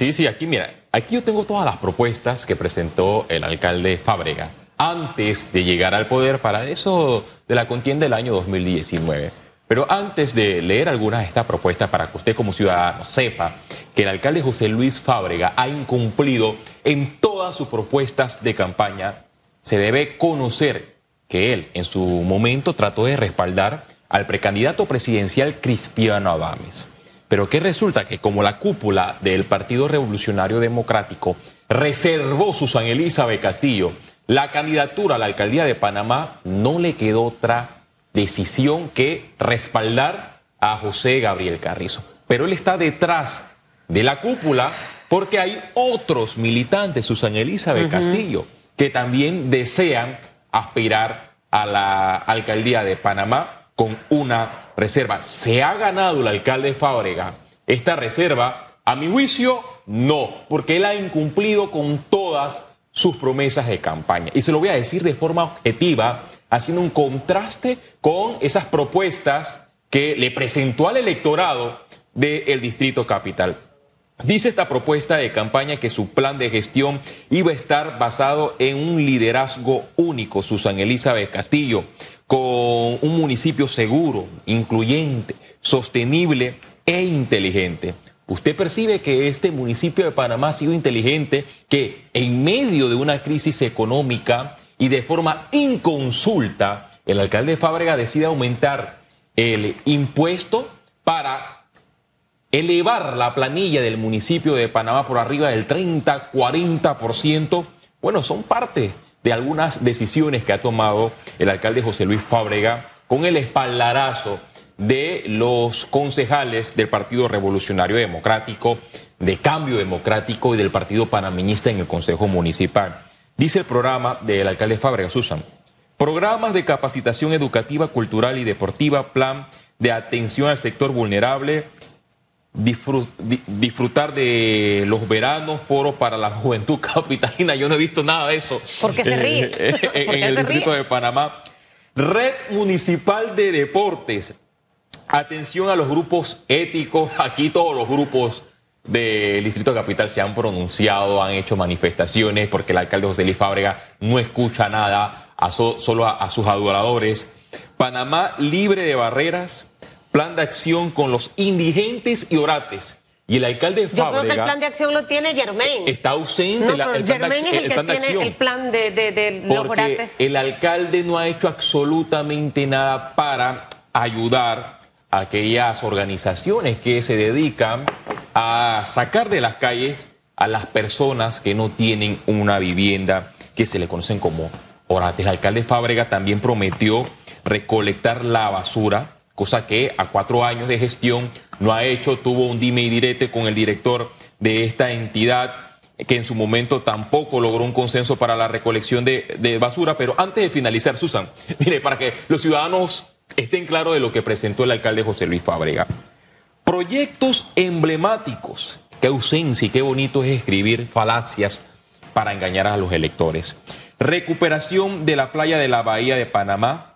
Sí, sí, aquí mira, aquí yo tengo todas las propuestas que presentó el alcalde Fábrega antes de llegar al poder para eso de la contienda del año 2019. Pero antes de leer algunas de estas propuestas para que usted como ciudadano sepa que el alcalde José Luis Fábrega ha incumplido en todas sus propuestas de campaña, se debe conocer que él en su momento trató de respaldar al precandidato presidencial Cristiano Adames. Pero que resulta que como la cúpula del Partido Revolucionario Democrático reservó Susan Elizabeth Castillo la candidatura a la alcaldía de Panamá, no le quedó otra decisión que respaldar a José Gabriel Carrizo. Pero él está detrás de la cúpula porque hay otros militantes, Susan Elizabeth Castillo, que también desean aspirar a la alcaldía de Panamá con una reserva. ¿Se ha ganado el alcalde Fábrega esta reserva? A mi juicio, no, porque él ha incumplido con todas sus promesas de campaña. Y se lo voy a decir de forma objetiva, haciendo un contraste con esas propuestas que le presentó al electorado del Distrito Capital. Dice esta propuesta de campaña que su plan de gestión iba a estar basado en un liderazgo único, Susan Elizabeth Castillo, con un municipio seguro, incluyente, sostenible e inteligente. Usted percibe que este municipio de Panamá ha sido inteligente, que en medio de una crisis económica y de forma inconsulta, el alcalde Fábrega decide aumentar el impuesto para elevar la planilla del municipio de Panamá por arriba del 30, 40%. Bueno, son parte de algunas decisiones que ha tomado el alcalde José Luis Fábrega con el espaldarazo de los concejales del Partido Revolucionario Democrático, de Cambio Democrático y del Partido Panameñista en el Consejo Municipal. Dice el programa del alcalde Fábrega, Susan, programas de capacitación educativa, cultural y deportiva, plan de atención al sector vulnerable, disfrutar de los veranos, foro para la juventud capitalina. Yo no he visto nada de eso. ¿Por qué se ríe? en, el distrito de Panamá. Red Municipal de Deportes. Atención a los grupos éticos. Aquí todos los grupos del Distrito Capital se han pronunciado, han hecho manifestaciones porque el alcalde José Luis Fábrega no escucha nada, a solo a sus adoradores. Panamá libre de barreras, plan de acción con los indigentes y orates. Y el alcalde de Fábrega... Yo creo que el plan de acción lo tiene Germain. Está ausente. No, el Germain es el, que tiene el plan de, de, los orates. El alcalde no ha hecho absolutamente nada para ayudar a aquellas organizaciones que se dedican a sacar de las calles a las personas que no tienen una vivienda que se le conocen como orates. El alcalde Fábrega también prometió recolectar la basura cosa que a cuatro años de gestión no ha hecho, tuvo un dime y direte con el director de esta entidad que en su momento tampoco logró un consenso para la recolección de, basura. Pero antes de finalizar, Susan, mire, para que los ciudadanos estén claros de lo que presentó el alcalde José Luis Fábrega. Proyectos emblemáticos. Qué ausencia y qué bonito es escribir falacias para engañar a los electores. Recuperación de la playa de la Bahía de Panamá,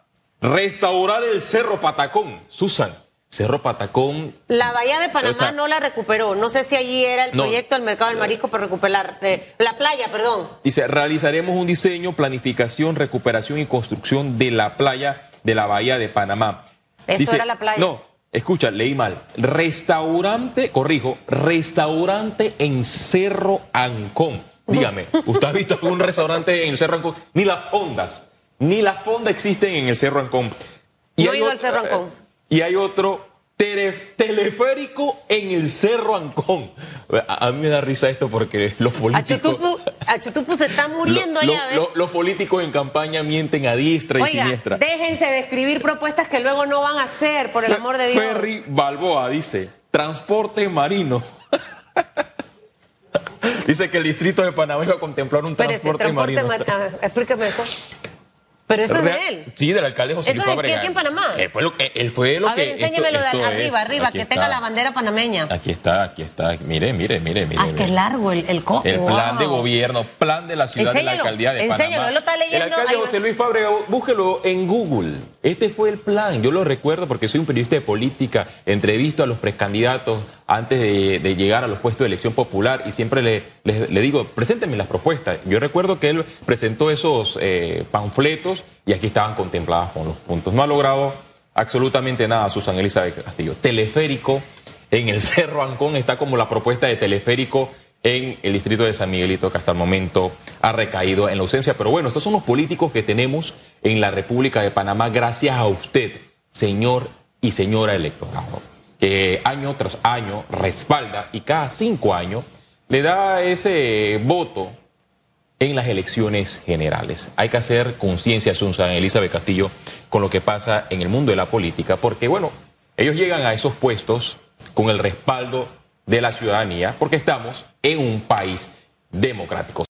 Restaurar el Cerro Patacón. Susan, Cerro Patacón. La Bahía de Panamá no la recuperó. No sé si allí era el proyecto del Mercado del Marisco para recuperar. Eh, la playa, perdón. Dice, realizaremos un diseño, planificación, recuperación y construcción de la playa de la Bahía de Panamá. Eso era la playa. No, escucha, leí mal. Restaurante, corrijo, restaurante en Cerro Ancón. Dígame, ¿usted ha visto algún restaurante en Cerro Ancón? Ni las ondas ni las fondas existen en el Cerro Ancón. Y no al Cerro Ancón. Y hay otro teleférico en el Cerro Ancón. A, mí me da risa esto porque los políticos... Chutupu se está muriendo allá, Los políticos en campaña mienten a diestra y siniestra. déjense de escribir propuestas que luego no van a hacer, por el amor de Dios. Ferry Balboa dice, transporte marino. dice que el distrito de Panamá iba a contemplar un transporte, marino. explíqueme eso. Pero eso es de él. Sí, del alcalde José Luis. ¿Eso aquí en Panamá? Él fue lo, él fue lo a que. Ver, enséñemelo de arriba, arriba, que tenga la bandera panameña. Aquí está, aquí está. Mire, mire, mire, mire. Ah, es que es largo el, el coco. El plan de gobierno, plan de la ciudad de la alcaldía de Panamá. Enséñalo, él lo está leyendo. El alcalde José Luis Fábrega, búsquelo en Google. Este fue el plan. Yo lo recuerdo porque soy un periodista de política, entrevisto a los precandidatos antes de, llegar a los puestos de elección popular y siempre le, le, digo, preséntenme las propuestas. Yo recuerdo que él presentó esos eh, panfletos y aquí estaban contempladas con los puntos. No ha logrado absolutamente nada Susana Elizabeth Castillo. Teleférico en el Cerro Ancón está como la propuesta de teleférico en el distrito de San Miguelito, que hasta el momento ha recaído en la ausencia. Pero bueno, estos son los políticos que tenemos en la República de Panamá, gracias a usted, señor y señora electorado, que año tras año respalda y cada cinco años le da ese voto en las elecciones generales. Hay que hacer conciencia, Susan Elizabeth Castillo, con lo que pasa en el mundo de la política, porque bueno, ellos llegan a esos puestos con el respaldo de la ciudadanía, porque estamos en un país democrático.